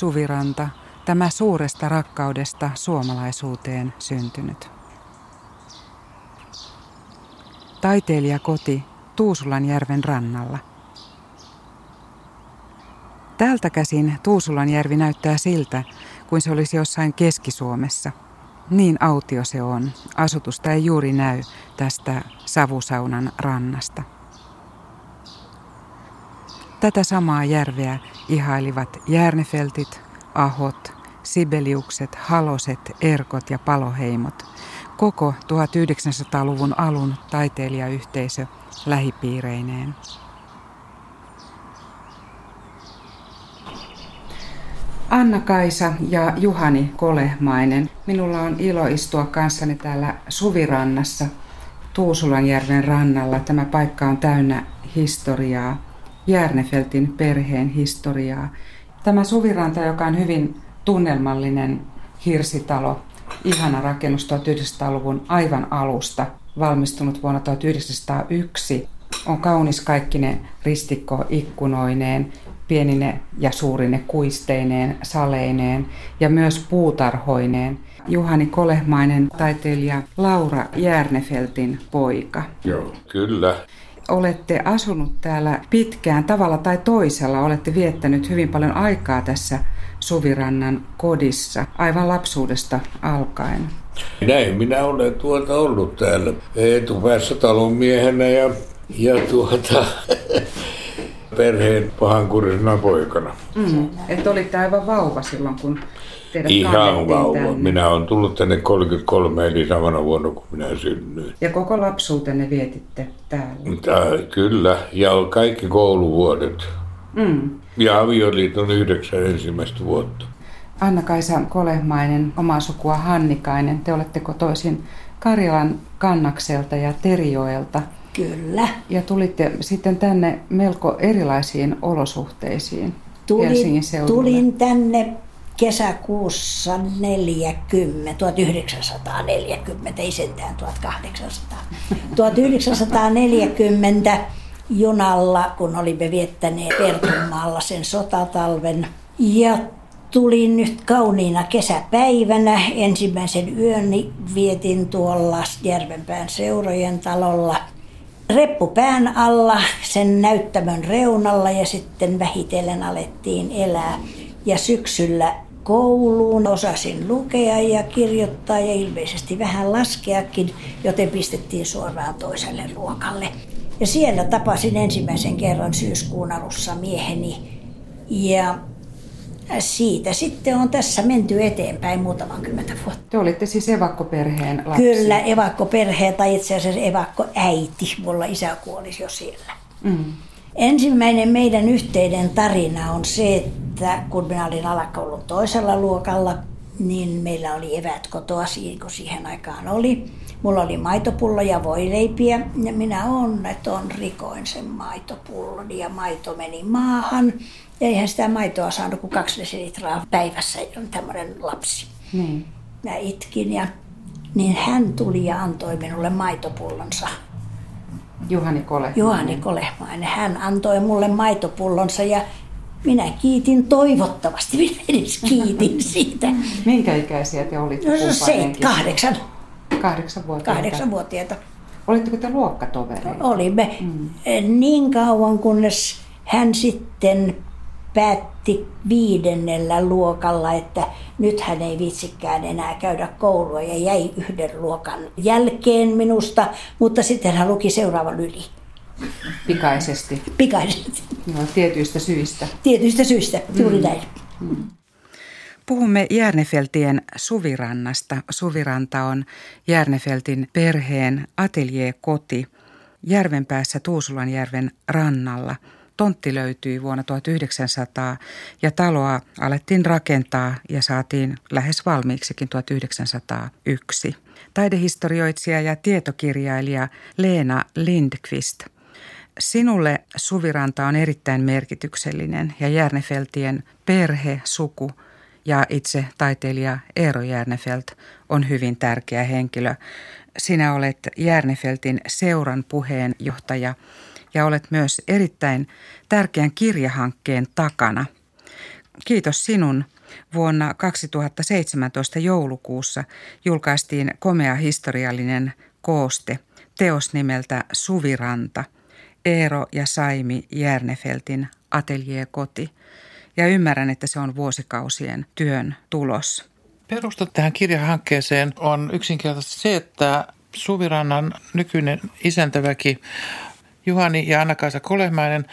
Suviranta, tämä suuresta rakkaudesta suomalaisuuteen syntynyt. Taiteilija koti Tuusulanjärven rannalla. Täältä käsin Tuusulanjärvi näyttää siltä, kuin se olisi jossain Keski-Suomessa. Niin autio se on. Asutusta ei juuri näy tästä savusaunan rannasta. Tätä samaa järveä ihailivat järnefeltit, ahot, sibeliukset, haloset, erkot ja paloheimot. Koko 1900-luvun alun taiteilijayhteisö lähipiireineen. Anna-Kaisa ja Juhani Kolehmainen. Minulla on ilo istua kanssani täällä Suvirannassa Tuusulanjärven rannalla. Tämä paikka on täynnä historiaa, Järnefeltin perheen historiaa. Tämä Suviranta, joka on hyvin tunnelmallinen hirsitalo, ihana rakennus 1900-luvun aivan alusta, valmistunut vuonna 1901, on kaunis kaikkine ristikkoikkunoineen, pienine ja suurine kuisteineen, saleineen ja myös puutarhoineen. Juhani Kolehmainen, taiteilija Laura Järnefeltin poika. Joo, kyllä. Olette asunut täällä pitkään tavalla tai toisella. Olette viettänyt hyvin paljon aikaa tässä Suvirannan kodissa aivan lapsuudesta alkaen. Näin minä olen tuota ollut täällä etupäässä talonmiehenä ja, ja tuota, perheen pahankurisena poikana. Mm. Että olitte aivan vauva silloin, kun teidät Ihan vauva. tänne. Minä olen tullut tänne 33, eli samana vuonna kuin minä synnyin. Ja koko lapsuutenne vietitte täällä. Tää, kyllä, ja kaikki kouluvuodet. Mm. Ja avioliiton yhdeksän ensimmäistä vuotta. Anna-Kaisa Kolehmainen, omaa sukua Hannikainen. Te olette kotoisin Karjalan Kannakselta ja Terijoelta. Kyllä. Ja tulitte sitten tänne melko erilaisiin olosuhteisiin Helsingin Tulin, seudulle. tulin tänne kesäkuussa 40, 1940, ei sentään 1800. 1940 junalla, kun olimme viettäneet Pertunmaalla sen sotatalven. Ja tulin nyt kauniina kesäpäivänä. Ensimmäisen yöni vietin tuolla Järvenpään seurojen talolla reppu pään alla sen näyttämön reunalla ja sitten vähitellen alettiin elää. Ja syksyllä kouluun osasin lukea ja kirjoittaa ja ilmeisesti vähän laskeakin, joten pistettiin suoraan toiselle luokalle. Ja siellä tapasin ensimmäisen kerran syyskuun alussa mieheni ja siitä sitten on tässä menty eteenpäin muutaman kymmentä vuotta. Te olitte siis evakkoperheen lapsi. Kyllä, evakkoperhe tai itse asiassa evakkoäiti. Mulla isä kuoli jo siellä. Mm. Ensimmäinen meidän yhteinen tarina on se, että kun minä olin alakoulun toisella luokalla, niin meillä oli evät kotoa, siinä kun siihen aikaan oli. Mulla oli maitopullo ja voileipiä ja minä onneton rikoin sen maitopullon ja maito meni maahan. Ja eihän sitä maitoa saanut kuin kaksi desilitraa päivässä, on tämmöinen lapsi. Niin. Mä itkin ja niin hän tuli ja antoi minulle maitopullonsa. Juhani Kolehmainen. Juhani Kolehmainen. Hän antoi mulle maitopullonsa ja minä kiitin toivottavasti. Minä edes kiitin siitä. Minkä ikäisiä te olitte No se kumpainenkin? kahdeksan, Kahdeksan vuotta. kahdeksanvuotiaita Olitteko te luokkatovereita? olimme niin kauan, kunnes hän sitten päätti viidennellä luokalla, että nyt hän ei vitsikään enää käydä koulua ja jäi yhden luokan jälkeen minusta, mutta sitten hän luki seuraavan yli Pikaisesti. pikaisesti. No, tietyistä syistä. Tietyistä syistä, juuri näin. Puhumme Järnefeltien Suvirannasta. Suviranta on Järnefeltin perheen ateljee-koti Järvenpäässä Tuusulanjärven rannalla. Tontti löytyi vuonna 1900 ja taloa alettiin rakentaa ja saatiin lähes valmiiksikin 1901. Taidehistorioitsija ja tietokirjailija Leena Lindqvist – Sinulle Suviranta on erittäin merkityksellinen ja Järnefeltien perhe, suku ja itse taiteilija Eero Järnefelt on hyvin tärkeä henkilö. Sinä olet Järnefeltin seuran puheenjohtaja ja olet myös erittäin tärkeän kirjahankkeen takana. Kiitos sinun. Vuonna 2017 joulukuussa julkaistiin komea historiallinen kooste, teos nimeltä Suviranta, Eero ja Saimi Järnefeltin Atelier-koti. Ja ymmärrän, että se on vuosikausien työn tulos. Perusta tähän kirjahankkeeseen on yksinkertaisesti se, että Suvirannan nykyinen isäntäväki Juhani ja Anna-Kaisa Kolehmainen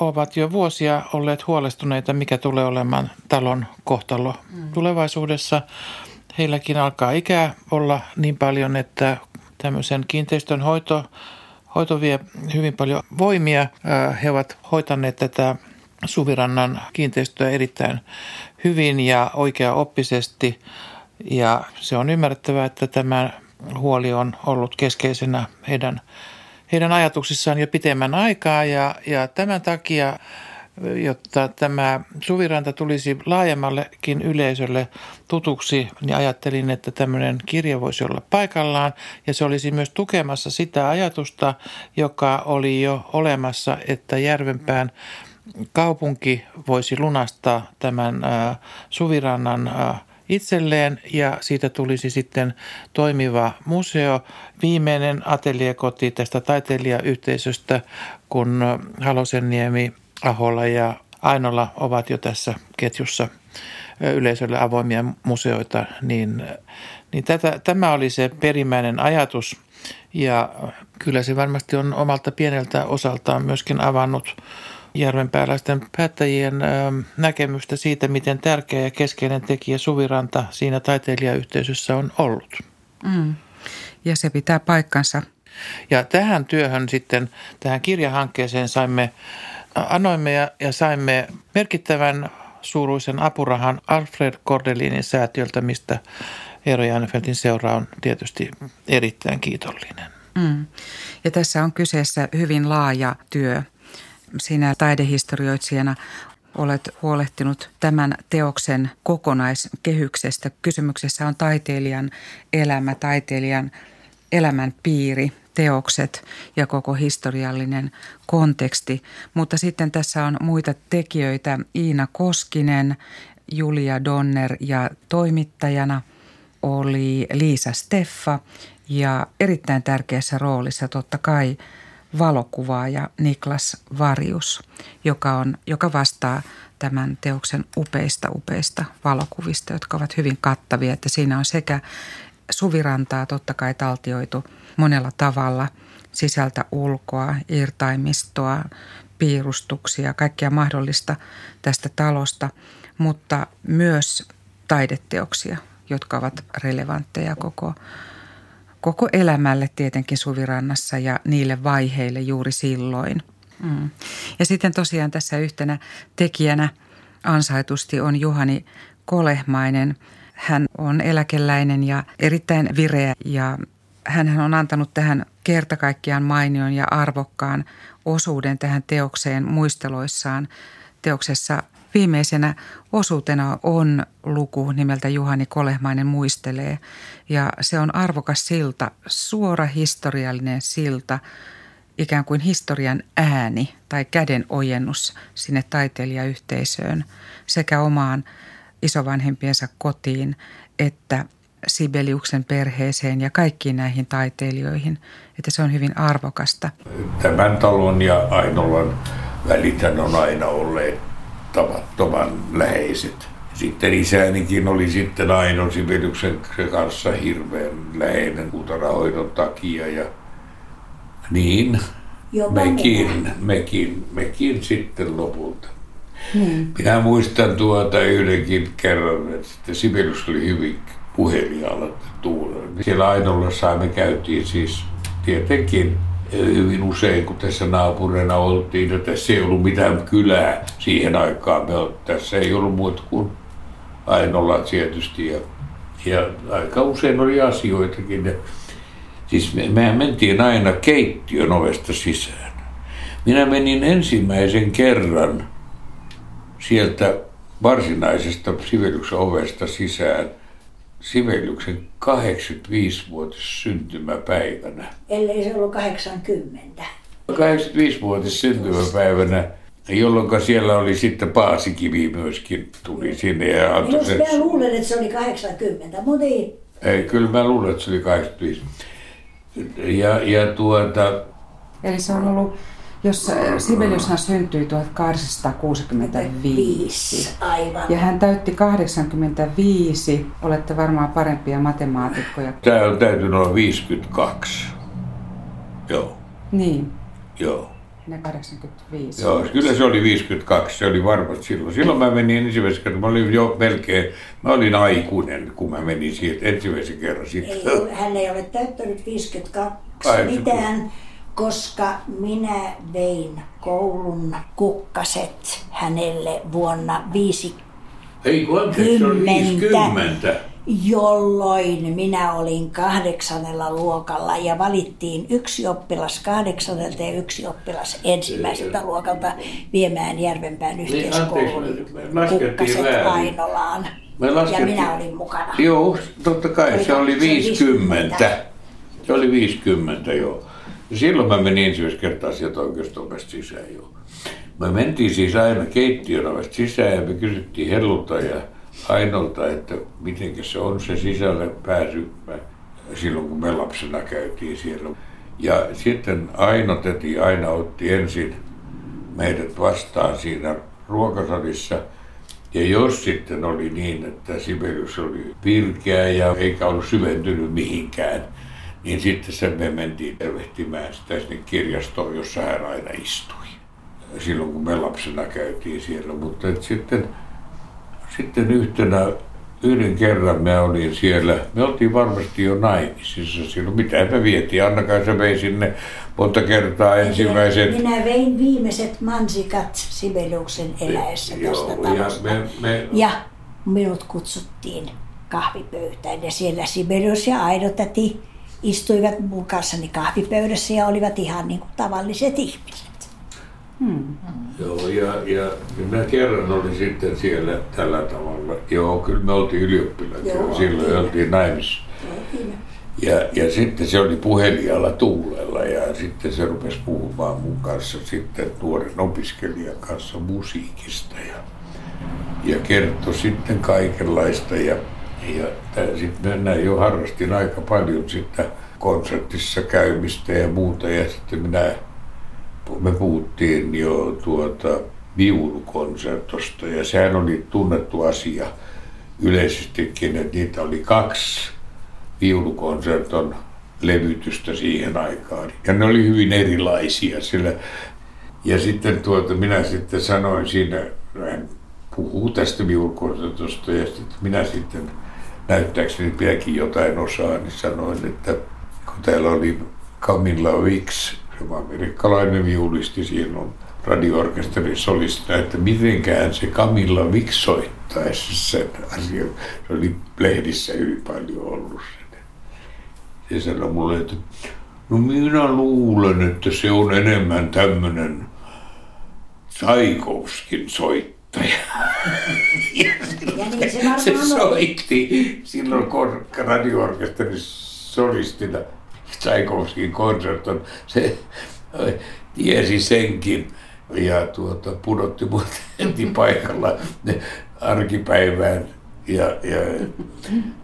ovat jo vuosia olleet huolestuneita, mikä tulee olemaan talon kohtalo mm. tulevaisuudessa. Heilläkin alkaa ikää olla niin paljon, että tämmöisen kiinteistön hoito, hoito vie hyvin paljon voimia. He ovat hoitaneet tätä Suvirannan kiinteistöä erittäin hyvin ja oikea-oppisesti. Ja se on ymmärrettävää, että tämä huoli on ollut keskeisenä heidän, heidän ajatuksissaan jo pitemmän aikaa. Ja, ja tämän takia jotta tämä Suviranta tulisi laajemmallekin yleisölle tutuksi, niin ajattelin, että tämmöinen kirja voisi olla paikallaan ja se olisi myös tukemassa sitä ajatusta, joka oli jo olemassa, että Järvenpään kaupunki voisi lunastaa tämän Suvirannan itselleen ja siitä tulisi sitten toimiva museo. Viimeinen ateliekoti tästä taiteilijayhteisöstä, kun Halosenniemi, Aholla ja Ainola ovat jo tässä ketjussa yleisölle avoimia museoita, niin, niin tätä, tämä oli se perimmäinen ajatus ja kyllä se varmasti on omalta pieneltä osaltaan myöskin avannut järvenpääläisten päättäjien näkemystä siitä, miten tärkeä ja keskeinen tekijä Suviranta siinä taiteilijayhteisössä on ollut. Mm. Ja se pitää paikkansa. Ja tähän työhön sitten, tähän kirjahankkeeseen saimme, anoimme ja, ja saimme merkittävän suuruisen apurahan Alfred Kordelinin säätiöltä, mistä Eero Janefeltin seura on tietysti erittäin kiitollinen. Mm. Ja tässä on kyseessä hyvin laaja työ sinä taidehistorioitsijana olet huolehtinut tämän teoksen kokonaiskehyksestä. Kysymyksessä on taiteilijan elämä, taiteilijan elämän piiri, teokset ja koko historiallinen konteksti. Mutta sitten tässä on muita tekijöitä. Iina Koskinen, Julia Donner ja toimittajana oli Liisa Steffa ja erittäin tärkeässä roolissa totta kai – valokuvaaja Niklas Varjus, joka, on, joka vastaa tämän teoksen upeista upeista valokuvista, jotka ovat hyvin kattavia. Että siinä on sekä suvirantaa totta kai taltioitu monella tavalla, sisältä ulkoa, irtaimistoa, piirustuksia, kaikkea mahdollista tästä talosta, mutta myös taideteoksia, jotka ovat relevantteja koko koko elämälle tietenkin Suvirannassa ja niille vaiheille juuri silloin. Mm. Ja sitten tosiaan tässä yhtenä tekijänä ansaitusti on Juhani Kolehmainen. Hän on eläkeläinen ja erittäin vireä ja hän on antanut tähän kertakaikkiaan mainion ja arvokkaan osuuden tähän teokseen muisteloissaan. Teoksessa Viimeisenä osuutena on luku nimeltä Juhani Kolehmainen muistelee ja se on arvokas silta, suora historiallinen silta, ikään kuin historian ääni tai käden ojennus sinne taiteilijayhteisöön sekä omaan isovanhempiensa kotiin että Sibeliuksen perheeseen ja kaikkiin näihin taiteilijoihin, että se on hyvin arvokasta. Tämän talon ja Ainolan välitän on aina olleet tavattoman läheiset. Sitten isänikin oli sitten Aino Sibeliuksen kanssa hirveän läheinen puutarhahoidon takia ja niin mekin, mekin, mekin sitten lopulta. Hmm. Minä muistan tuota yhdenkin kerran, että Sibelius oli hyvin puhelialla Siellä Ainolla saimme käytiin siis tietenkin hyvin usein, kun tässä naapurina oltiin, että tässä ei ollut mitään kylää siihen aikaan. Me tässä ei ollut muuta kuin Ainolla tietysti ja, ja aika usein oli asioitakin. Ja, siis me, mehän mentiin aina keittiön ovesta sisään. Minä menin ensimmäisen kerran sieltä varsinaisesta sivellyksen ovesta sisään – Sibeliuksen 85-vuotis syntymäpäivänä. Ellei se ollut 80. 85-vuotis syntymäpäivänä jolloin siellä oli sitten Paasikivi myöskin tuli sinne. Ja Jos mä luulen, että se oli 80, mutta ei. Ei, kyllä mä luulen, että se oli 85. Ja, ja tuota, Eli se on ollut, jos Sibeliushan syntyi 1865. Aivan. Ja hän täytti 85. Olette varmaan parempia matemaatikkoja. tämä on täytynyt olla 52. Joo, Niin, joo. ne 85. Joo, kyllä se oli 52, se oli varmasti silloin. Silloin mä menin ensimmäisen kerran, mä olin jo melkein, mä olin aikuinen, kun mä menin siitä ensimmäisen kerran sitten. Ei, hän ei ole täyttänyt 52 Kahdeksankymmentä. mitään, koska minä vein koulun kukkaset hänelle vuonna 50, Ei kun anteeksi, se oli Kymmentä. 50. jolloin minä olin kahdeksannella luokalla ja valittiin yksi oppilas kahdeksannelta ja yksi oppilas ensimmäiseltä luokalta viemään Järvenpään yhteiskoulun anteeksi, me- me laskettiin kukkaset. Ainolaan. Ja minä olin mukana. Joo, totta kai, se oli se 50. 50? Se oli 50, joo. Silloin mä menin ensimmäistä kertaa sieltä oikeustovesta sisään, joo. Me mentiin siis aina keittiön ovesta sisään ja me kysyttiin Hellulta ja Ainolta, että miten se on se sisälle pääsy silloin, kun me lapsena käytiin siellä. Ja sitten Aino teti, aina otti ensin meidät vastaan siinä ruokasalissa. Ja jos sitten oli niin, että Sibelius oli virkeä ja eikä ollut syventynyt mihinkään, niin sitten se me mentiin tervehtimään sitä sinne kirjastoon, jossa hän aina istui. Silloin kun me lapsena käytiin siellä. Mutta et sitten, sitten yhtenä, yhden kerran mä olin siellä, me oltiin varmasti jo naimisissa silloin. Mitä me vietiin? Anna-Kaisa vei sinne monta kertaa ensimmäiset Minä vein viimeiset mansikat Sibeliuksen eläessä tästä Joo, ja talosta. me, me, Ja minut kutsuttiin kahvipöytään ja siellä Sibelius ja Aido täti istuivat mun kanssani kahvipöydässä ja olivat ihan niin kuin tavalliset ihmiset. Joo, ja, ja, ja mä kerran olin sitten siellä tällä tavalla. Joo, kyllä me oltiin ylioppilaita Joo, jo, silloin oltiin. oltiin naimissa. Ja, ja sitten se oli puhelijalla tuulella ja sitten se rupesi puhumaan mun kanssa sitten nuoren opiskelijan kanssa musiikista ja, ja kertoi sitten kaikenlaista ja, ja sitten mennään jo harrastin aika paljon sitä konsertissa käymistä ja muuta ja sitten minä me puhuttiin jo tuota viulukonsertosta ja sehän oli tunnettu asia yleisestikin, että niitä oli kaksi viulukonserton levytystä siihen aikaan. Ja ne oli hyvin erilaisia sillä. Ja sitten tuota, minä sitten sanoin siinä, hän puhuu tästä viulukonsertosta ja sitten minä sitten näyttääkseni vieläkin jotain osaa, niin sanoin, että kun täällä oli Camilla Wicks, se amerikkalainen viulisti, siinä on radioorkesterin solista, että mitenkään se Camilla Wicks soittaisi sen asian. Se oli lehdissä hyvin paljon ollut sen. Se sanoi mulle, että no minä luulen, että se on enemmän tämmöinen Tsaikovskin soittaja. Ja Ja niin se se soitti silloin kor- radioorkesterin solistina Tsaikovskin konserton. Se tiesi senkin ja tuota, pudotti mut heti paikalla arkipäivään. Ja, ja,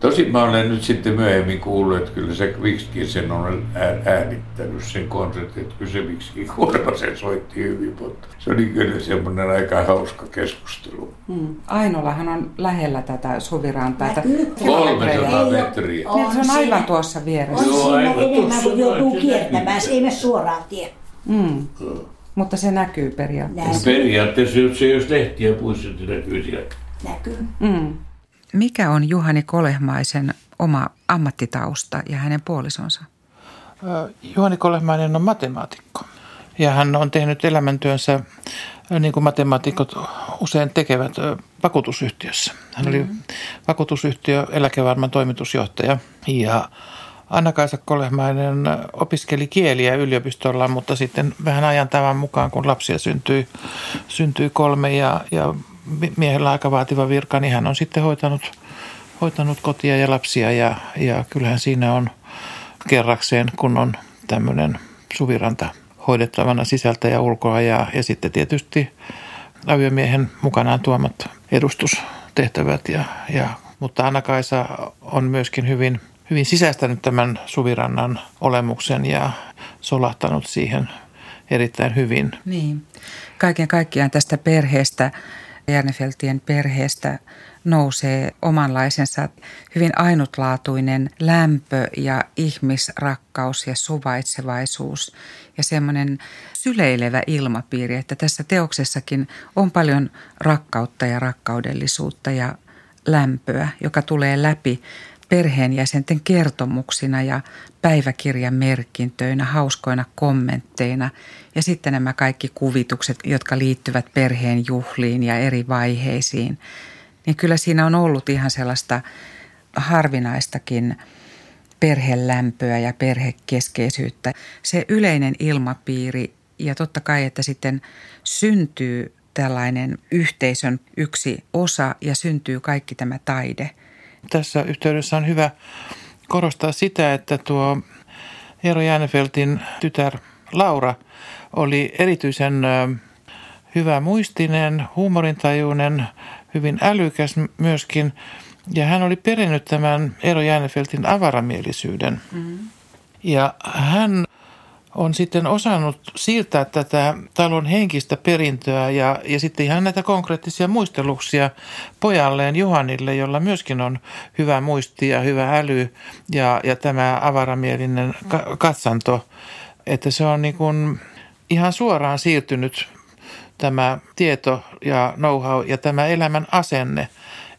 tosin mä olen nyt sitten myöhemmin kuullut, että kyllä se Viksikin sen on ää- äänittänyt sen konsertin, että kyllä se Viksikin Korvasen soitti hyvin, mutta se oli kyllä semmoinen aika hauska keskustelu. Hmm. Ainolahan on lähellä tätä suvirantaa. että Näkyy. kilometrejä. 300 Ei oo- metriä. Niin, se on aivan tuossa vieressä. On Joo, siinä enemmän kuin joutuu noin, se kiertämään. Se näkyy. ei mene suoraan tie. Mm. Mutta se näkyy periaatteessa. Näin. Periaatteessa, jos ei olisi lehtiä puissa, se näkyy siellä. Näkyy. Mm. Mikä on Juhani Kolehmaisen oma ammattitausta ja hänen puolisonsa? Juhani Kolehmainen on matemaatikko ja hän on tehnyt elämäntyönsä niin kuin matemaatikot usein tekevät vakuutusyhtiössä. Hän oli vakuutusyhtiö eläkevarman toimitusjohtaja ja Anna-Kaisa Kolehmainen opiskeli kieliä yliopistolla, mutta sitten vähän ajan tavan mukaan, kun lapsia syntyi, syntyi kolme ja, ja miehellä aika vaativa virka, niin hän on sitten hoitanut, hoitanut kotia ja lapsia ja, ja kyllähän siinä on kerrakseen, kun on tämmöinen suviranta hoidettavana sisältä ja ulkoa ja, ja sitten tietysti aviomiehen mukanaan tuomat edustustehtävät. Ja, ja, mutta Anna-Kaisa on myöskin hyvin, hyvin sisäistänyt tämän Suvirannan olemuksen ja solahtanut siihen erittäin hyvin. Niin. Kaiken kaikkiaan tästä perheestä, Järnefeltien perheestä nousee omanlaisensa hyvin ainutlaatuinen lämpö ja ihmisrakkaus ja suvaitsevaisuus ja semmoinen syleilevä ilmapiiri, että tässä teoksessakin on paljon rakkautta ja rakkaudellisuutta ja lämpöä, joka tulee läpi perheenjäsenten kertomuksina ja päiväkirjan merkintöinä, hauskoina kommentteina ja sitten nämä kaikki kuvitukset, jotka liittyvät perheen juhliin ja eri vaiheisiin – niin kyllä siinä on ollut ihan sellaista harvinaistakin perhelämpöä ja perhekeskeisyyttä. Se yleinen ilmapiiri ja totta kai, että sitten syntyy tällainen yhteisön yksi osa ja syntyy kaikki tämä taide. Tässä yhteydessä on hyvä korostaa sitä, että tuo Eero Jäänefeltin tytär Laura oli erityisen hyvä muistinen, huumorintajuinen, hyvin älykäs myöskin. Ja hän oli perinnyt tämän Eero Jäänefeltin avaramielisyyden. Mm-hmm. Ja hän on sitten osannut siirtää tätä talon henkistä perintöä ja, ja sitten ihan näitä konkreettisia muisteluksia pojalleen Juhanille, jolla myöskin on hyvä muisti ja hyvä äly ja, ja tämä avaramielinen katsanto. Että se on niin kuin ihan suoraan siirtynyt tämä tieto ja know-how ja tämä elämän asenne.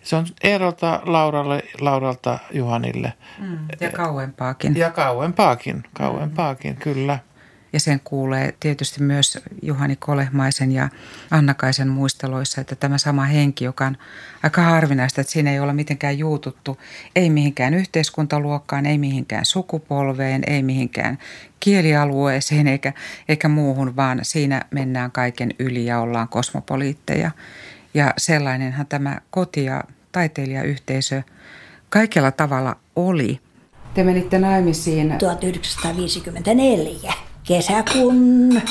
Se on Eerolta Lauralle, Lauralta Juhanille. Mm, ja kauempaakin. Ja kauempaakin, kauempaakin, mm. kyllä. Ja sen kuulee tietysti myös Juhani Kolehmaisen ja Annakaisen muisteloissa, että tämä sama henki, joka on aika harvinaista, että siinä ei olla mitenkään juututtu, ei mihinkään yhteiskuntaluokkaan, ei mihinkään sukupolveen, ei mihinkään kielialueeseen eikä, eikä muuhun, vaan siinä mennään kaiken yli ja ollaan kosmopoliitteja. Ja sellainenhan tämä koti- ja taiteilijayhteisö kaikella tavalla oli. Te menitte naimisiin 1954 kesäkuun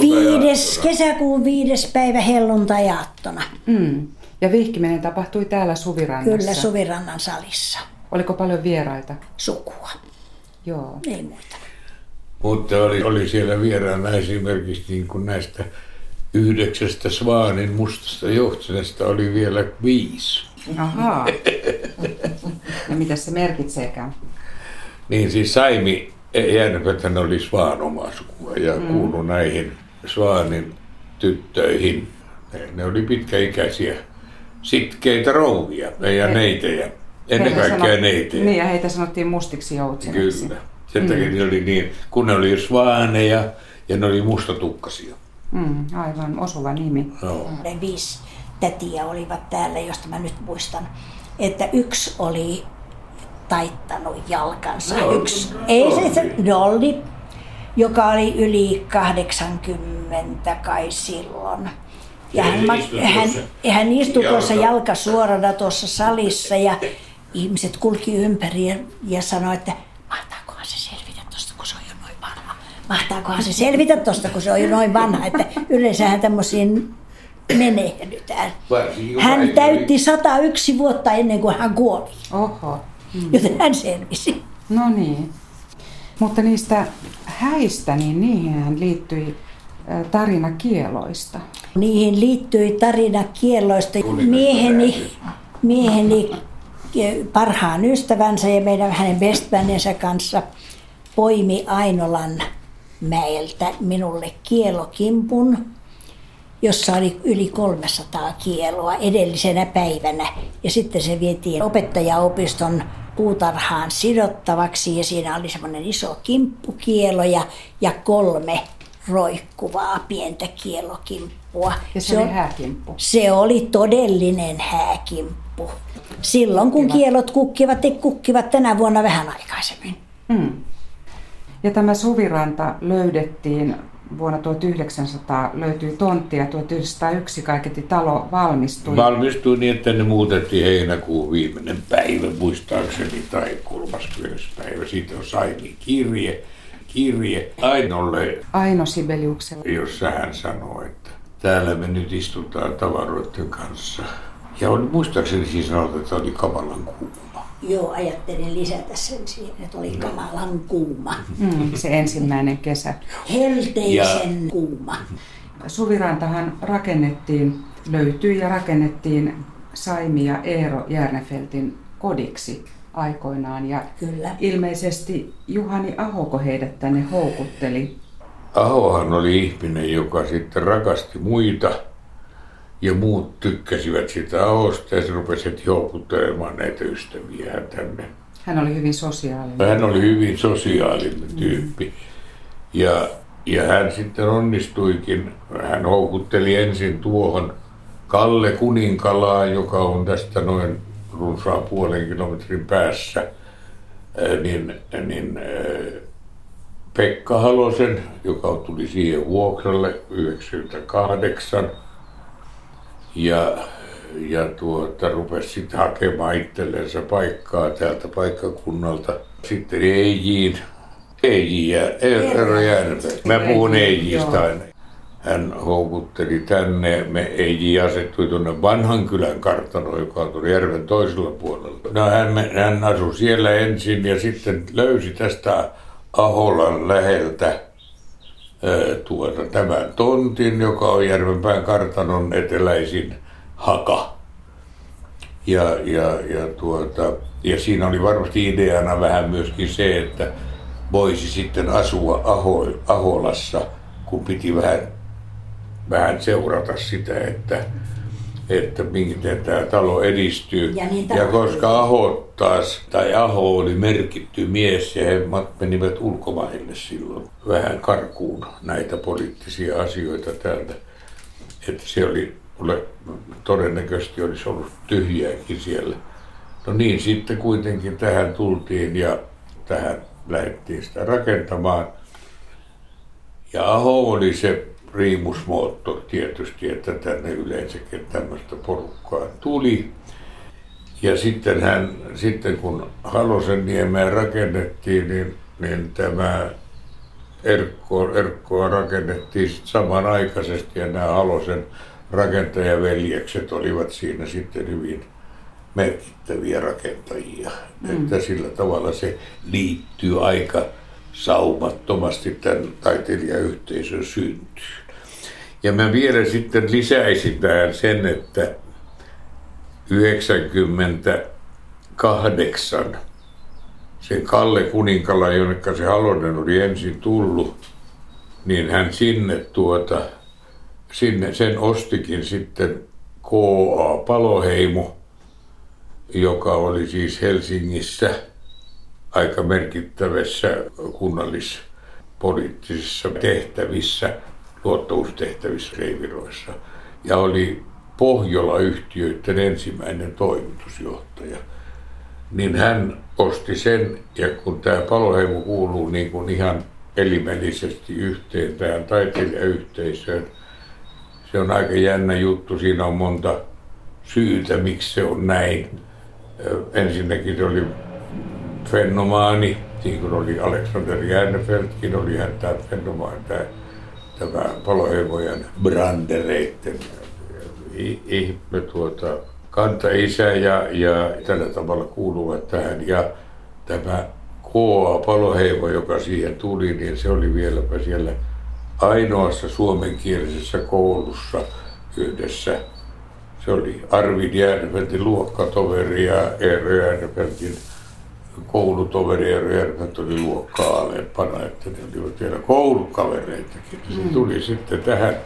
viides, kesäkuun viides päivä helluntajaattona. Mm. Ja vihkiminen tapahtui täällä Suvirannassa? Kyllä, Suvirannan salissa. Oliko paljon vieraita? Sukua. Joo. Ei muita. Mutta oli, oli siellä vieraana esimerkiksi niin kuin näistä yhdeksästä Svaanin mustasta johtajasta oli vielä viisi. Ahaa. ja mitä se merkitseekään? Niin siis Saimi Järvethän oli Svaan oma sukua ja mm. kuului näihin Svaanin tyttöihin. Ne, ne oli pitkäikäisiä, sitkeitä rouvia, meidän neitejä. Ennen heitä kaikkea sanot, neitejä. Niin, ja heitä sanottiin mustiksi joutseneksi. Kyllä. Sen mm. takia ne oli niin, kun ne oli svaaneja ja ne oli mustatukkasia. Mm, aivan osuva nimi. No. Ne viisi tätiä olivat täällä, josta mä nyt muistan, että yksi oli taittanut jalkansa. No, Yksi, no, ei se, se Dolly, joka oli yli 80 kai silloin. Ja hän, hän, hän istui tuossa jalka suorana tuossa salissa ja ihmiset kulki ympäri ja, ja sanoi, että mahtaakohan se selvitä tuosta, kun se on jo noin vanha. Mahtaakohan se selvitä tuosta, kun se on jo noin vanha. Että yleensähän tämmöisiin menehdytään. Hän täytti 101 vuotta ennen kuin hän kuoli. Oho. Mm. Joten hän selvisi. No niin. Mutta niistä häistä, niin niihin liittyi tarina kieloista. Niihin liittyi tarina kieloista. Mieheni, mieheni parhaan ystävänsä ja meidän hänen bestmaniensa kanssa poimi Ainolan mäeltä minulle kielokimpun, jossa oli yli 300 kieloa edellisenä päivänä. Ja sitten se vietiin opettajaopiston puutarhaan sidottavaksi ja siinä oli semmoinen iso kimppukielo ja, ja kolme roikkuvaa pientä kielokimppua. Ja se, se oli hääkimppu? Se oli todellinen hääkimppu. Silloin kun kielot kukkivat, ne kukkivat tänä vuonna vähän aikaisemmin. Mm. Ja tämä Suviranta löydettiin vuonna 1900 löytyi tontti ja 1901 kaiketi talo valmistui. Valmistui niin, että ne muutettiin heinäkuun viimeinen päivä, muistaakseni, tai kolmas päivä. Siitä on Saimi kirje. kirje Ainolle, Aino Sibeliuksella. jossa hän sanoi, että täällä me nyt istutaan tavaroiden kanssa. Ja oli, muistaakseni siis sanotaan, että oli kamalan kuuma. Joo, ajattelin lisätä sen siihen, että oli kamalan kuuma. Mm, se ensimmäinen kesä. Helteisen ja... kuuma. Suvirantahan rakennettiin, löytyi ja rakennettiin Saimi ja Eero Järnefeltin kodiksi aikoinaan. Ja Kyllä. ilmeisesti Juhani Ahoko heidät tänne houkutteli. Ahohan oli ihminen, joka sitten rakasti muita ja muut tykkäsivät sitä Ahosta ja se rupesi heti houkuttelemaan näitä ystäviä tänne. Hän oli hyvin sosiaalinen. Hän oli hyvin sosiaalinen tyyppi. Ja, ja hän sitten onnistuikin, hän houkutteli ensin tuohon Kalle Kuninkalaan, joka on tästä noin runsaan puolen kilometrin päässä, ää, niin, niin Pekka Halosen, joka tuli siihen vuokralle 98, ja, ja tuota, rupesi sitten hakemaan itsellensä paikkaa täältä paikkakunnalta. Sitten Eijiin, Eiji ja Eero Järve. Mä puhun Eijistä aina. Hän houkutteli tänne. Me Eiji asettui tuonne vanhan kylän kartanoon, joka on tuolla järven toisella puolella. No hän, hän asui siellä ensin ja sitten löysi tästä Aholan läheltä tuota, tämän tontin, joka on Järvenpään kartanon eteläisin haka. Ja, ja, ja, tuota, ja siinä oli varmasti ideana vähän myöskin se, että voisi sitten asua Aho, Aholassa, kun piti vähän, vähän seurata sitä, että, että miten tämä talo edistyy. Ja niin ja koska Aho taas, tai Aho oli merkitty mies ja he menivät ulkomaille silloin vähän karkuun näitä poliittisia asioita täältä. Että se oli, todennäköisesti olisi ollut tyhjääkin siellä. No niin, sitten kuitenkin tähän tultiin ja tähän lähdettiin sitä rakentamaan. Ja Aho oli se priimusmoottori tietysti, että tänne yleensäkin tämmöistä porukkaa tuli. Ja sitten, hän, sitten kun Halosen niemeen rakennettiin, niin, niin tämä Erkko, Erkkoa rakennettiin samanaikaisesti ja nämä Halosen rakentajaveljekset olivat siinä sitten hyvin merkittäviä rakentajia. Mm. Että sillä tavalla se liittyy aika saumattomasti tämän taiteilijayhteisön syntyyn. Ja mä vielä sitten lisäisin tähän sen, että 98 sen Kalle Kuninkala, jonne se Halonen oli ensin tullut, niin hän sinne tuota, sinne, sen ostikin sitten K.A. Paloheimo, joka oli siis Helsingissä aika merkittävissä kunnallispoliittisissa tehtävissä, luottaustehtävissä reiviroissa. Ja oli Pohjola-yhtiöiden ensimmäinen toimitusjohtaja. Niin hän osti sen, ja kun tämä paloheimo kuuluu niin kuin ihan elimellisesti yhteen tähän taiteilijayhteisöön, se on aika jännä juttu. Siinä on monta syytä, miksi se on näin. Ensinnäkin se oli fenomaani, niin kuin oli Alexander Järnefeltkin, oli hän tämä fenomaani, tämä, tämä paloheimojen brandereitten ihme tuota, kanta-isä ja, ja tällä tavalla kuuluvat tähän. Ja tämä K.A. Paloheimo, joka siihen tuli, niin se oli vieläpä siellä ainoassa suomenkielisessä koulussa yhdessä. Se oli Arvid Järnefeltin luokkatoveri ja Eero Järnefeltin koulutoveri Eero Järnefelt oli luokkaa alempana, että ne olivat vielä koulukavereitakin. Se mm. tuli sitten tähän.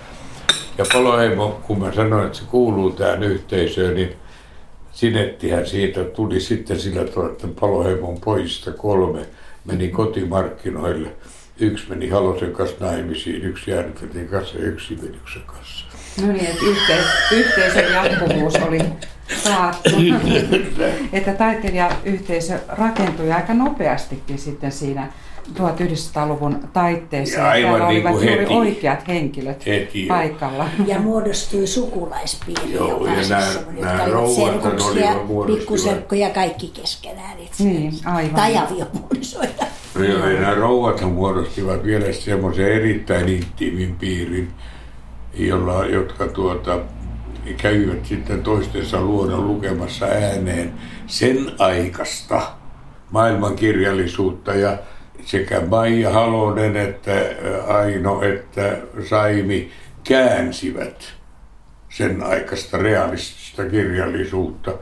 Ja Paloheimo, kun mä sanoin, että se kuuluu tähän yhteisöön, niin sinettihän siitä tuli sitten sillä tavalla, että Paloheimon pojista kolme meni kotimarkkinoille – yksi meni Halosen kanssa naimisiin, yksi Järnfeltin kanssa ja yksi Sibeliuksen kanssa. No niin, että yhteis- yhteisön jatkuvuus oli taattu. että taiteilijayhteisö rakentui aika nopeastikin sitten siinä 1900-luvun taitteessa. Ja aivan Täällä niin olivat juuri heti. oikeat henkilöt Heti paikalla. Ja muodostui sukulaispiiri Joo, ja jokaisessa, nämä- jotka nämä olivat rouvat serkuksia, olivat pikkuserkkuja, kaikki keskenään itse. Niin, aivan. Tai aviopuolisoita. Joo, ja nämä rouvat muodostivat vielä semmoisen erittäin intiimin piirin, jolla, jotka tuota, käyvät sitten toistensa luona lukemassa ääneen sen aikasta maailmankirjallisuutta ja sekä Maija Halonen että Aino että Saimi käänsivät sen aikaista realistista kirjallisuutta.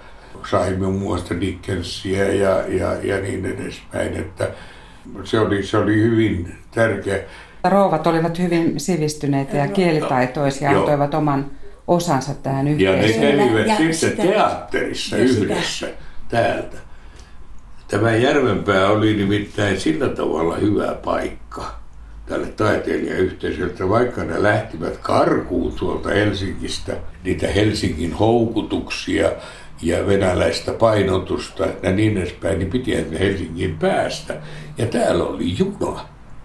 Saimi muassa Dickensia ja, ja, ja niin edespäin, että se oli, se oli hyvin tärkeä. Rouvat olivat hyvin sivistyneitä ja kielitaitoisia ja antoivat oman osansa tähän yhteisöön. Ja ne kävivät sitten sitä, teatterissa yhdessä sitä. täältä. Tämä Järvenpää oli nimittäin sillä tavalla hyvä paikka tälle taiteilijayhteisölle, vaikka ne lähtivät karkuun tuolta Helsingistä, niitä Helsingin houkutuksia ja venäläistä painotusta ja niin edespäin, niin piti ne Helsingin päästä. Ja täällä oli juna,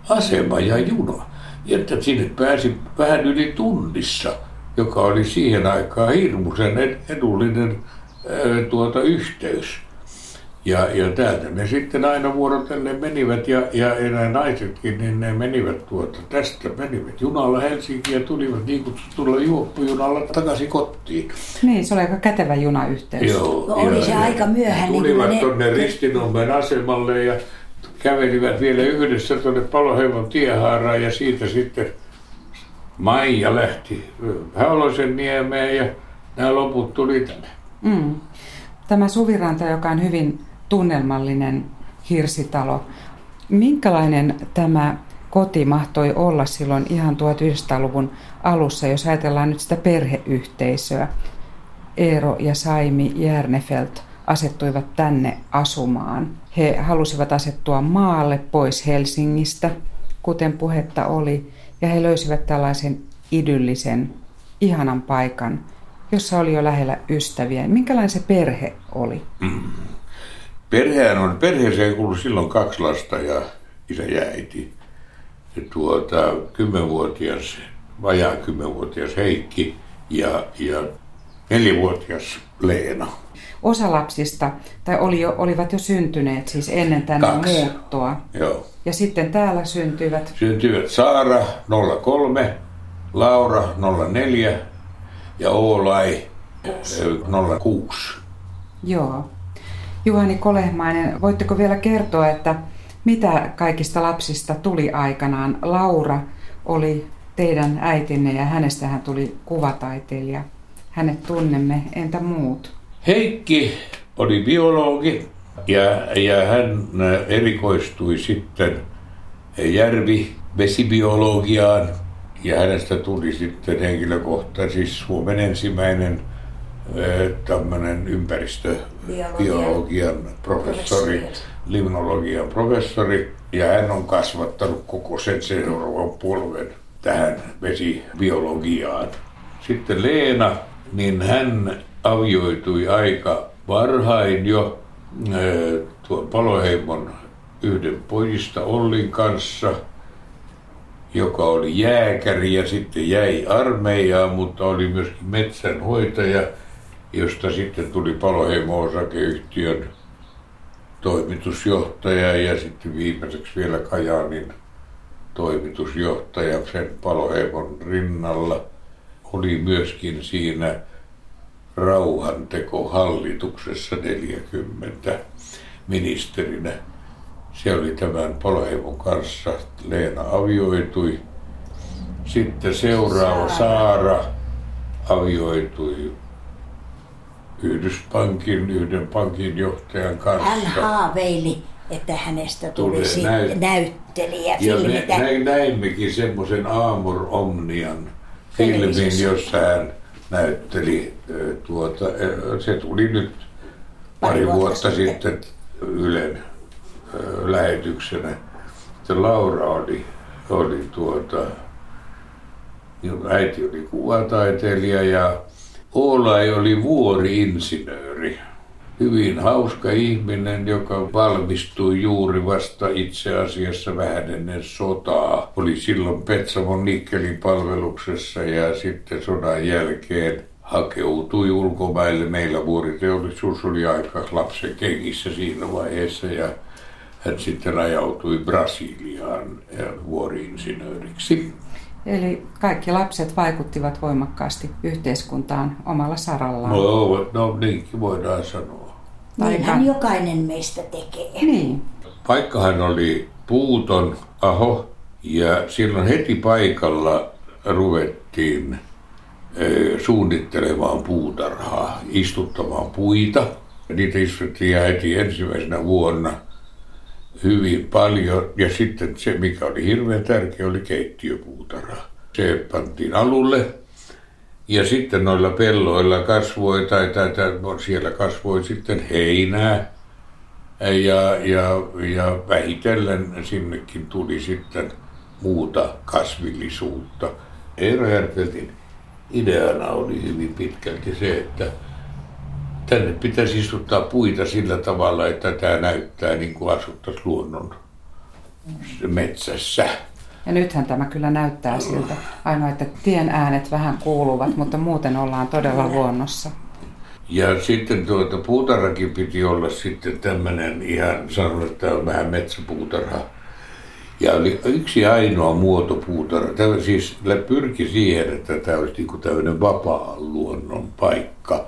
asema ja juna. Ja että sinne pääsi vähän yli tunnissa, joka oli siihen aikaan hirmuisen edullinen tuota, yhteys. Ja, ja täältä ne sitten aina vuorotellen menivät ja, ja enää naisetkin, niin ne menivät tuota, tästä menivät junalla Helsinkiin ja tulivat niin kutsutulla juoppujunalla takaisin kotiin. Niin, se oli aika kätevä junayhteys. Joo, no, oli se aika myöhään. Niin tulivat niin tuonne ne... Ristinummen asemalle ja kävelivät vielä yhdessä tuonne Paloheivon tiehaaraan ja siitä sitten Maija lähti Haulosen niemeen ja nämä loput tuli tänne. Mm. Tämä Suviranta, joka on hyvin tunnelmallinen hirsitalo. Minkälainen tämä koti mahtoi olla silloin ihan 1900-luvun alussa, jos ajatellaan nyt sitä perheyhteisöä? Eero ja Saimi Järnefelt asettuivat tänne asumaan. He halusivat asettua maalle pois Helsingistä, kuten puhetta oli, ja he löysivät tällaisen idyllisen, ihanan paikan, jossa oli jo lähellä ystäviä. Minkälainen se perhe oli? Mm. Perhehän on, perheeseen kuului silloin kaksi lasta ja isä ja äiti. Ja tuota, kymmenvuotias, vajaa kymmenvuotias Heikki ja, ja neljävuotias Leena. Osa lapsista, tai oli jo, olivat jo syntyneet siis ennen tänne Kaksi. muuttoa. Joo. Ja sitten täällä syntyivät? Syntyivät Saara 03, Laura 04 ja Oolai 06. Joo. Juhani Kolehmainen, voitteko vielä kertoa, että mitä kaikista lapsista tuli aikanaan? Laura oli teidän äitinne ja hänestähän tuli kuvataiteilija. Hänet tunnemme, entä muut? Heikki oli biologi ja, ja hän erikoistui sitten järvi vesibiologiaan. Ja hänestä tuli sitten henkilökohtaisesti siis Suomen ensimmäinen tämmöinen ympäristöbiologian professori, limnologian professori, ja hän on kasvattanut koko sen seuraavan polven tähän vesibiologiaan. Sitten Leena, niin hän avioitui aika varhain jo tuon Paloheimon yhden pojista Ollin kanssa, joka oli jääkäri ja sitten jäi armeijaan, mutta oli myöskin metsänhoitaja – josta sitten tuli Paloheimo-osakeyhtiön toimitusjohtaja ja sitten viimeiseksi vielä Kajaanin toimitusjohtaja sen Paloheimon rinnalla. Oli myöskin siinä rauhantekohallituksessa 40 ministerinä. Se oli tämän Paloheimon kanssa. Leena avioitui. Sitten seuraava Saara avioitui Yhdyspankin yhden pankin johtajan kanssa. Hän haaveili, että hänestä tulisi näyt- näyttelijä. Ja me näin, näimmekin semmoisen Amor Omnian filmin, jossa hän näytteli. Tuota, se tuli nyt pari, vuotta, vuotta sitten Ylen lähetyksenä. Se Laura oli, oli tuota, äiti oli kuvataiteilija ja Oolai oli vuori-insinööri. Hyvin hauska ihminen, joka valmistui juuri vasta itse asiassa vähän ennen sotaa. Oli silloin Petsamon nikkelin palveluksessa ja sitten sodan jälkeen hakeutui ulkomaille. Meillä vuoriteollisuus oli aika lapsen kengissä siinä vaiheessa ja hän sitten ajautui Brasiliaan vuoriinsinööriksi. Eli kaikki lapset vaikuttivat voimakkaasti yhteiskuntaan omalla sarallaan. No, no niinkin voidaan sanoa. Niinhän jokainen meistä tekee. Niin. Paikkahan oli Puuton aho ja silloin heti paikalla ruvettiin suunnittelemaan puutarhaa, istuttamaan puita. Niitä istuttiin heti ensimmäisenä vuonna hyvin paljon. Ja sitten se, mikä oli hirveän tärkeä, oli keittiöpuutarha. Se pantiin alulle. Ja sitten noilla pelloilla kasvoi, tai, tai, tai siellä kasvoi sitten heinää. Ja, ja, ja vähitellen sinnekin tuli sitten muuta kasvillisuutta. Eero Järveltin ideana oli hyvin pitkälti se, että tänne pitäisi istuttaa puita sillä tavalla, että tämä näyttää niin kuin asuttaisiin luonnon metsässä. Ja nythän tämä kyllä näyttää siltä. Ainoa, että tien äänet vähän kuuluvat, mutta muuten ollaan todella luonnossa. Ja sitten tuota puutarhakin piti olla sitten tämmöinen ihan, sanon, että on vähän metsäpuutarha ja oli yksi ainoa muoto puutarha. Tämä siis pyrki siihen, että tämä olisi niin tämmöinen vapaa luonnon paikka.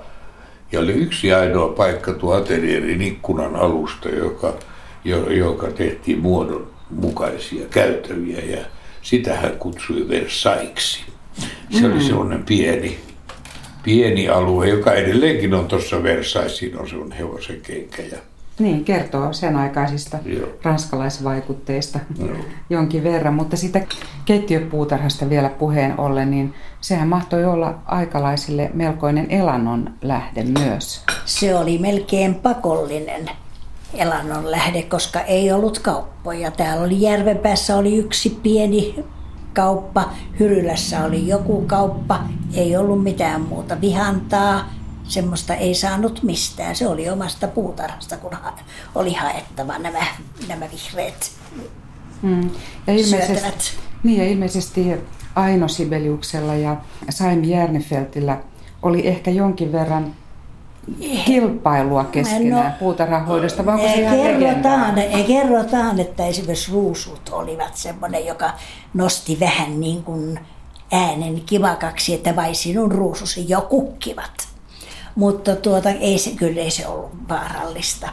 Ja oli yksi ainoa paikka tuo atelierin ikkunan alusta, joka, joka tehtiin muodon mukaisia käytäviä ja sitä hän kutsui Versaiksi. Se mm. oli sellainen pieni, pieni alue, joka edelleenkin on tuossa Versailles, siinä on sellainen hevosen kenkä ja niin, kertoo sen aikaisista Joo. ranskalaisvaikutteista Joo. jonkin verran, mutta sitä keittiöpuutarhasta vielä puheen ollen, niin sehän mahtoi olla aikalaisille melkoinen elannon lähde myös. Se oli melkein pakollinen elannon lähde, koska ei ollut kauppoja. Täällä oli Järvenpäässä oli yksi pieni kauppa, Hyrylässä oli joku kauppa, ei ollut mitään muuta vihantaa, semmoista ei saanut mistään. Se oli omasta puutarhasta, kun oli haettava nämä, nämä vihreät mm. ja ilmeisesti, Niin ja ilmeisesti Aino Sibeliuksella ja Saimi Järnefeltillä oli ehkä jonkin verran kilpailua keskenään no, puutarhahoidosta, vai onko se ihan kerrotaan, kerrotaan, että esimerkiksi ruusut olivat semmoinen, joka nosti vähän niin kuin äänen kivakaksi, että vai sinun ruususi jo kukkivat. Mutta tuota, ei se, kyllä ei se ollut vaarallista.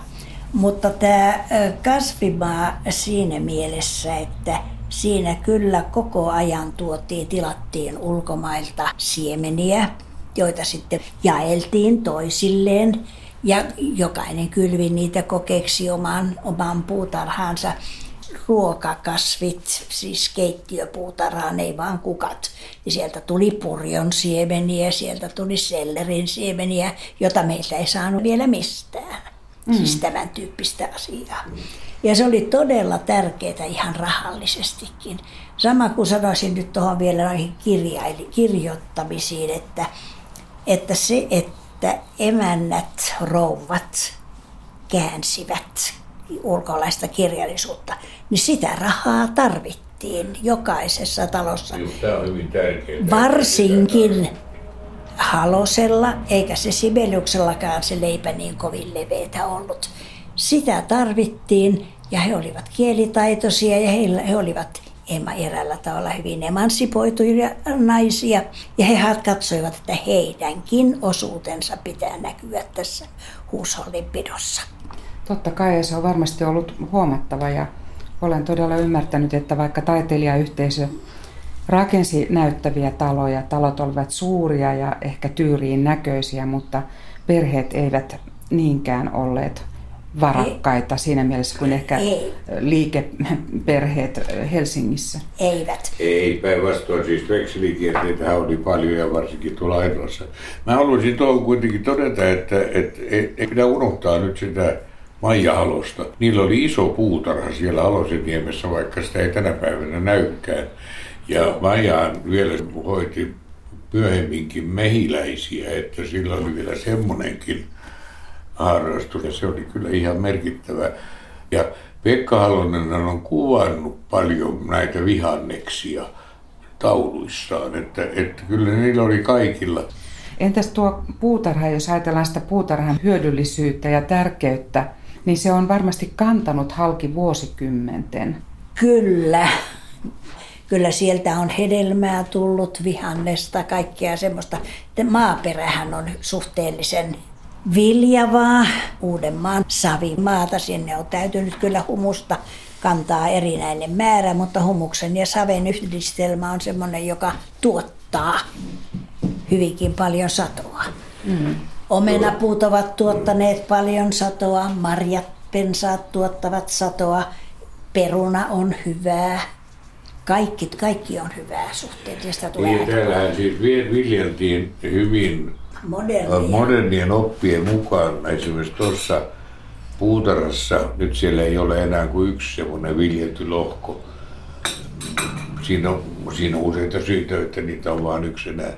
Mutta tämä kasvimaa siinä mielessä, että siinä kyllä koko ajan tuotiin, tilattiin ulkomailta siemeniä, joita sitten jaeltiin toisilleen. Ja jokainen kylvi niitä kokeeksi oman, oman puutarhansa ruokakasvit, siis keittiöpuutarhaan, ei vaan kukat. Ja sieltä tuli purjon siemeniä, sieltä tuli sellerin siemeniä, jota meiltä ei saanut vielä mistään. Mm. Siis tämän tyyppistä asiaa. Ja se oli todella tärkeää ihan rahallisestikin. Sama kuin sanoisin nyt tuohon vielä noihin kirjoittamisiin, että, että se, että emännät, rouvat käänsivät ulkolaista kirjallisuutta, niin sitä rahaa tarvittiin jokaisessa talossa. Tämä on hyvin tärkeää. Varsinkin Halosella, eikä se Sibeliuksellakaan se leipä niin kovin leveitä ollut. Sitä tarvittiin ja he olivat kielitaitoisia ja he, he olivat eräällä tavalla hyvin emansipoituja naisia. Ja he katsoivat, että heidänkin osuutensa pitää näkyä tässä huushollinpidossa. Totta kai ja se on varmasti ollut huomattava ja olen todella ymmärtänyt, että vaikka taiteilijayhteisö rakensi näyttäviä taloja, talot olivat suuria ja ehkä tyyriin näköisiä, mutta perheet eivät niinkään olleet varakkaita ei. siinä mielessä kuin ehkä ei. liikeperheet Helsingissä. Eivät. Ei päinvastoin, siis vekselikierteitä oli paljon ja varsinkin tuolla Ainoassa. Mä haluaisin tuohon kuitenkin todeta, että, että ei pidä unohtaa nyt sitä Maija Halosta. Niillä oli iso puutarha siellä Aloseniemessä, vaikka sitä ei tänä päivänä näykään. Ja Maija vielä hoiti myöhemminkin mehiläisiä, että sillä oli vielä semmonenkin harrastus ja se oli kyllä ihan merkittävä. Ja Pekka Halonen on kuvannut paljon näitä vihanneksia tauluissaan, että, että kyllä niillä oli kaikilla. Entäs tuo puutarha, jos ajatellaan sitä puutarhan hyödyllisyyttä ja tärkeyttä niin se on varmasti kantanut halki vuosikymmenten. Kyllä. Kyllä sieltä on hedelmää tullut, vihannesta, kaikkea semmoista. Maaperähän on suhteellisen viljavaa. Uudenmaan savimaata, sinne on täytynyt kyllä humusta kantaa erinäinen määrä, mutta humuksen ja saven yhdistelmä on semmoinen, joka tuottaa hyvinkin paljon satoa. Mm. Omenapuut ovat tuottaneet paljon satoa, marjat, pensaat tuottavat satoa, peruna on hyvää, kaikki, kaikki on hyvää suhteellista. Tulee niin, täällähän siis viljeltiin hyvin Modernia. modernien oppien mukaan. Esimerkiksi tuossa puutarhassa, nyt siellä ei ole enää kuin yksi semmoinen viljelty lohko. Siinä on, siinä on useita syitä, että niitä on vain yksi enää.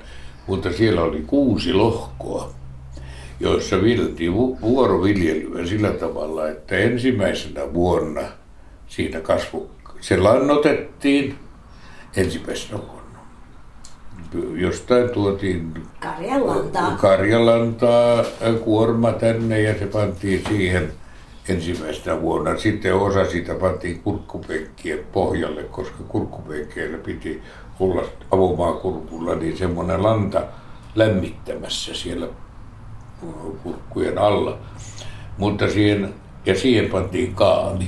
Mutta siellä oli kuusi lohkoa, joissa viljeltiin vuoroviljelyä sillä tavalla, että ensimmäisenä vuonna siinä kasvu, se lannotettiin ensimmäisenä jostain tuotiin Karjalantaa. Karjalantaa kuorma tänne ja se pantiin siihen ensimmäisenä vuonna. Sitten osa siitä pantiin kurkkupenkkien pohjalle, koska kurkkupenkkeillä piti olla avomaakurkulla niin semmoinen lanta lämmittämässä siellä kurkkujen alla. Mutta siihen, ja siihen pantiin kaali.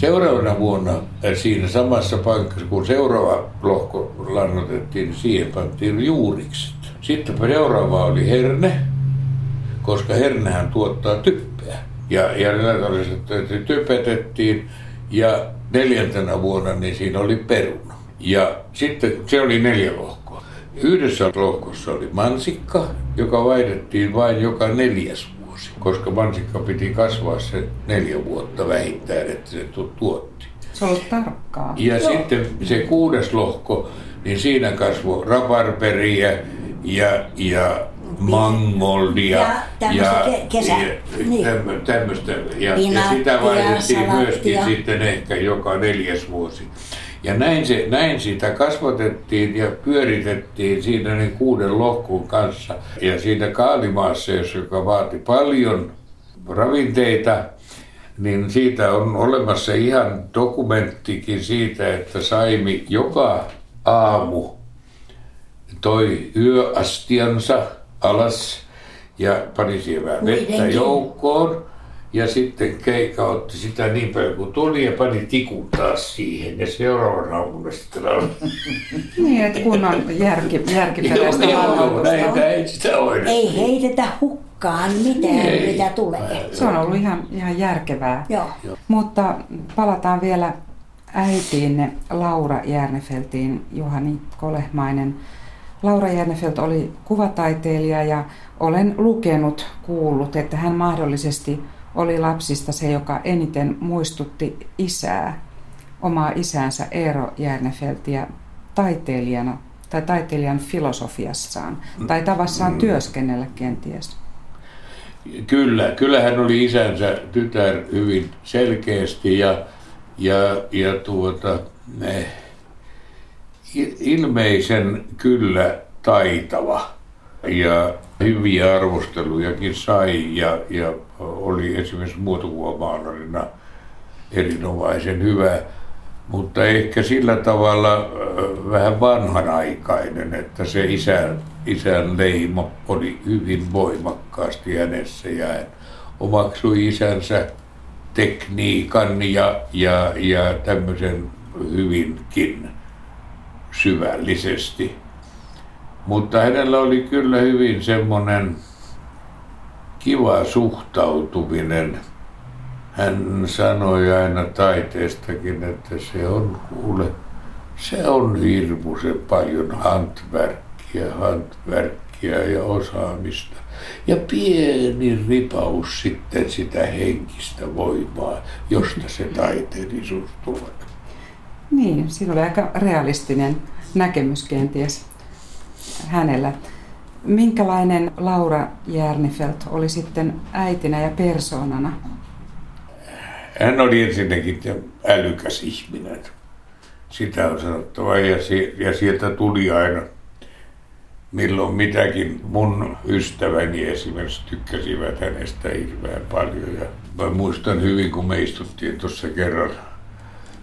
Seuraavana vuonna äh, siinä samassa paikassa, kun seuraava lohko lannotettiin, niin siihen pantiin juurikset. Sitten seuraava oli herne, koska hernehän tuottaa typpeä. Ja, ja typetettiin ja neljäntenä vuonna niin siinä oli peruna. Ja sitten se oli neljä lohkoa. Yhdessä lohkossa oli mansikka, joka vaihdettiin vain joka neljäs koska mansikka piti kasvaa se neljä vuotta vähintään, että se tuotti. Se on tarkkaa. Ja Joo. sitten se kuudes lohko, niin siinä kasvoi rabarberia ja, ja mangoldia ja, ja, kesä, ja niin. tämmöistä. Ja, ja sitä vaihdettiin myöskin sitten ehkä joka neljäs vuosi. Ja näin, se, näin sitä kasvatettiin ja pyöritettiin siinä niin kuuden lohkun kanssa. Ja siinä kaalimaassa, joka vaati paljon ravinteita, niin siitä on olemassa ihan dokumenttikin siitä, että Saimi joka aamu toi yöastiansa alas ja pani siihen vähän vettä joukkoon ja sitten Keika otti sitä niin paljon kuin tuli ja pani tikun taas siihen. Ja seuraavana aamuna sitten Niin, että kun on järki, järkiperäistä joo, näin, näin sitä on. Ei heitetä hukkaan mitään, ei. mitä tulee. Se on ollut ihan, ihan järkevää. Joo. Mutta palataan vielä äitiinne Laura Järnefeltiin, Juhani Kolehmainen. Laura Järnefelt oli kuvataiteilija ja olen lukenut, kuullut, että hän mahdollisesti oli lapsista se, joka eniten muistutti isää, omaa isäänsä Eero Järnefeltiä taiteilijana tai taiteilijan filosofiassaan tai tavassaan mm. työskennellä kenties. Kyllä, kyllä hän oli isänsä tytär hyvin selkeästi ja, ja, ja tuota, eh, ilmeisen kyllä taitava ja hyviä arvostelujakin sai ja, ja oli esimerkiksi muotokuvamaalarina erinomaisen hyvä, mutta ehkä sillä tavalla vähän vanhanaikainen, että se isän, isän leima oli hyvin voimakkaasti hänessä ja hän omaksui isänsä tekniikan ja, ja, ja tämmöisen hyvinkin syvällisesti. Mutta hänellä oli kyllä hyvin semmoinen kiva suhtautuminen. Hän sanoi aina taiteestakin, että se on kuule, se on hirmuisen paljon hantverkkiä, hantverkkiä ja osaamista. Ja pieni ripaus sitten sitä henkistä voimaa, josta se taiteellisuus tulee. Niin, siinä oli aika realistinen näkemys kenties hänellä. Minkälainen Laura Järnefelt oli sitten äitinä ja persoonana? Hän oli ensinnäkin älykäs ihminen. Sitä on sanottava. Ja, ja sieltä tuli aina milloin mitäkin. Mun ystäväni esimerkiksi tykkäsivät hänestä hirveän paljon. Ja mä muistan hyvin, kun me istuttiin tuossa kerran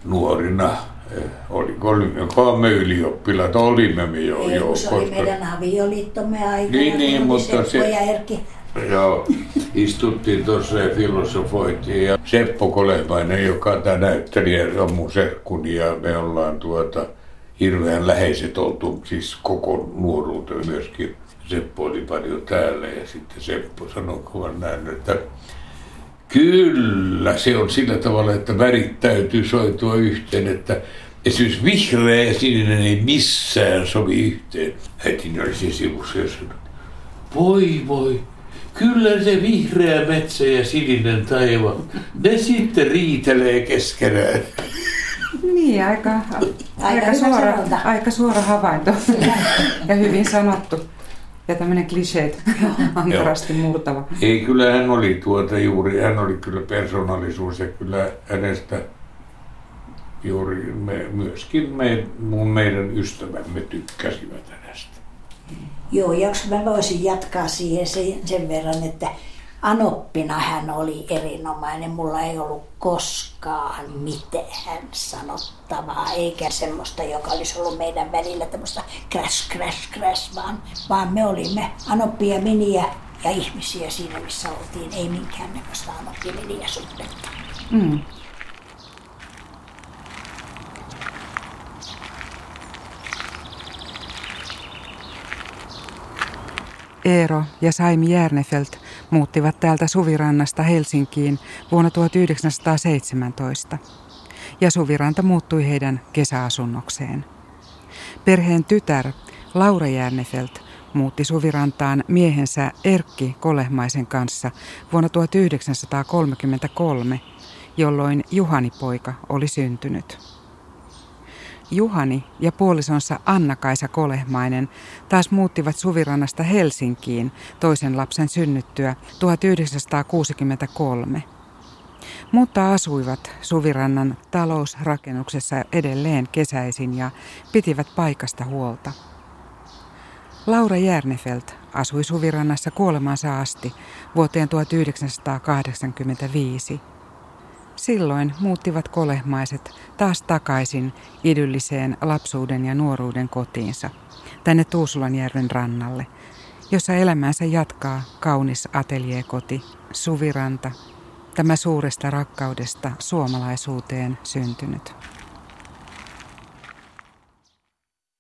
nuorina eh, oli kolme ylioppilaat, olimme me jo. Ei, jo se oli meidän avioliittomme aikana. Niin, niin, mutta se... Ja Erkki. Joo, istuttiin tuossa ja filosofoitiin. Ja Seppo Kolehmainen, joka tämä näyttelijä, on mun serkkuni ja me ollaan tuota, hirveän läheiset oltu, siis koko nuoruuteen myöskin. Seppo oli paljon täällä ja sitten Seppo sanoi kovan näin, että kyllä se on sillä tavalla, että värit täytyy soitua yhteen, että esimerkiksi vihreä ja sininen ei missään sovi yhteen. Äitini oli siinä sivussa ja sanoi, voi voi, Kyllä se vihreä metsä ja sininen taivaan, ne sitten riitelee keskenään. Niin, aika, aika, aika, suora, aika suora havainto ja hyvin sanottu. Ja tämmöinen kliseet ankarasti murtava. Ei, kyllä hän oli tuota juuri, hän oli kyllä persoonallisuus ja kyllä hänestä juuri me, myöskin me, mun meidän ystävämme tykkäsivät hänestä. Joo, jos mä voisin jatkaa siihen sen, sen verran, että Anoppina hän oli erinomainen. Mulla ei ollut koskaan mitään sanottavaa, eikä semmoista, joka olisi ollut meidän välillä tämmöistä crash, crash, crash, vaan, vaan me olimme Anoppi Miniä ja ihmisiä siinä, missä oltiin. Ei minkäännäköistä Anoppi Miniä suhdetta. Mm. Eero ja Saimi Järnefelt muuttivat täältä Suvirannasta Helsinkiin vuonna 1917. Ja Suviranta muuttui heidän kesäasunnokseen. Perheen tytär Laura Järnefelt muutti Suvirantaan miehensä Erkki Kolehmaisen kanssa vuonna 1933, jolloin Juhani poika oli syntynyt. Juhani ja puolisonsa Anna-Kaisa Kolehmainen taas muuttivat Suvirannasta Helsinkiin toisen lapsen synnyttyä 1963. Mutta asuivat Suvirannan talousrakennuksessa edelleen kesäisin ja pitivät paikasta huolta. Laura Järnefelt asui Suvirannassa kuolemansa asti vuoteen 1985. Silloin muuttivat kolehmaiset taas takaisin idylliseen lapsuuden ja nuoruuden kotiinsa, tänne Tuusulanjärven rannalle, jossa elämänsä jatkaa kaunis ateliekoti, Suviranta, tämä suuresta rakkaudesta suomalaisuuteen syntynyt.